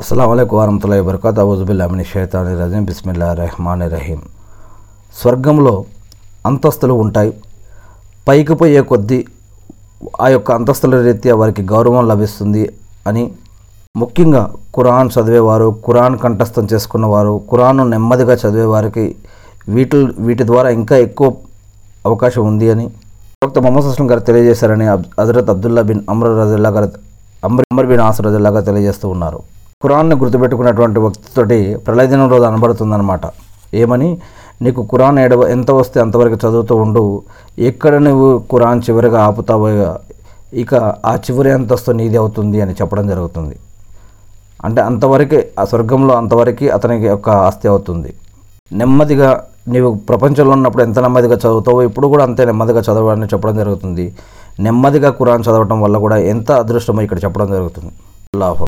అస్సలం అయికు వరహతుల్లా వబర్కాత్ అవుజుబుల్లామిని షైతాని రజీం. బిస్మిల్లా రెహమాన్ రహీం. స్వర్గంలో అంతస్తులు ఉంటాయి. పైకి పోయే కొద్దీ ఆ యొక్క అంతస్తుల రీత్యా వారికి గౌరవం లభిస్తుంది అని ముఖ్యంగా ఖురాన్ చదివేవారు ఖురాన్ కంఠస్థం చేసుకున్నవారు ఖురాన్ను నెమ్మదిగా చదివేవారికి వీటి వీటి ద్వారా ఇంకా ఎక్కువ అవకాశం ఉంది అని ప్రవక్త మొహమ్మద్ అస్లం గారు తెలియజేశారని హజరత్ అబ్దుల్లా బిన్ అమర్ రజల్లా గారు అమర్ అమర్ బిన్ ఆసర్ రజల్లా గారు తెలియజేస్తూ ఉన్నారు. ఖురాన్ని గుర్తుపెట్టుకున్నటువంటి వ్యక్తితోటి ప్రళయదినం రోజు అనబడుతుందన్నమాట. ఏమని? నీకు ఖురాన్ ఎడవ ఎంత వస్తే అంతవరకు చదువుతూ ఉండు. ఎక్కడ నువ్వు ఖురాన్ చివరిగా ఆపుతావో ఇక ఆ చివరి అంతస్తు నీది అవుతుంది అని చెప్పడం జరుగుతుంది. అంటే అంతవరకే ఆ స్వర్గంలో అంతవరకు అతనికి యొక్క ఆస్తి అవుతుంది. నెమ్మదిగా నీవు ప్రపంచంలో ఉన్నప్పుడు ఎంత నెమ్మదిగా చదువుతావో ఇప్పుడు కూడా అంతే నెమ్మదిగా చదవాలని చెప్పడం జరుగుతుంది. నెమ్మదిగా ఖురాన్ చదవటం వల్ల కూడా ఎంత అదృష్టమో ఇక్కడ చెప్పడం జరుగుతుంది. అల్లాహు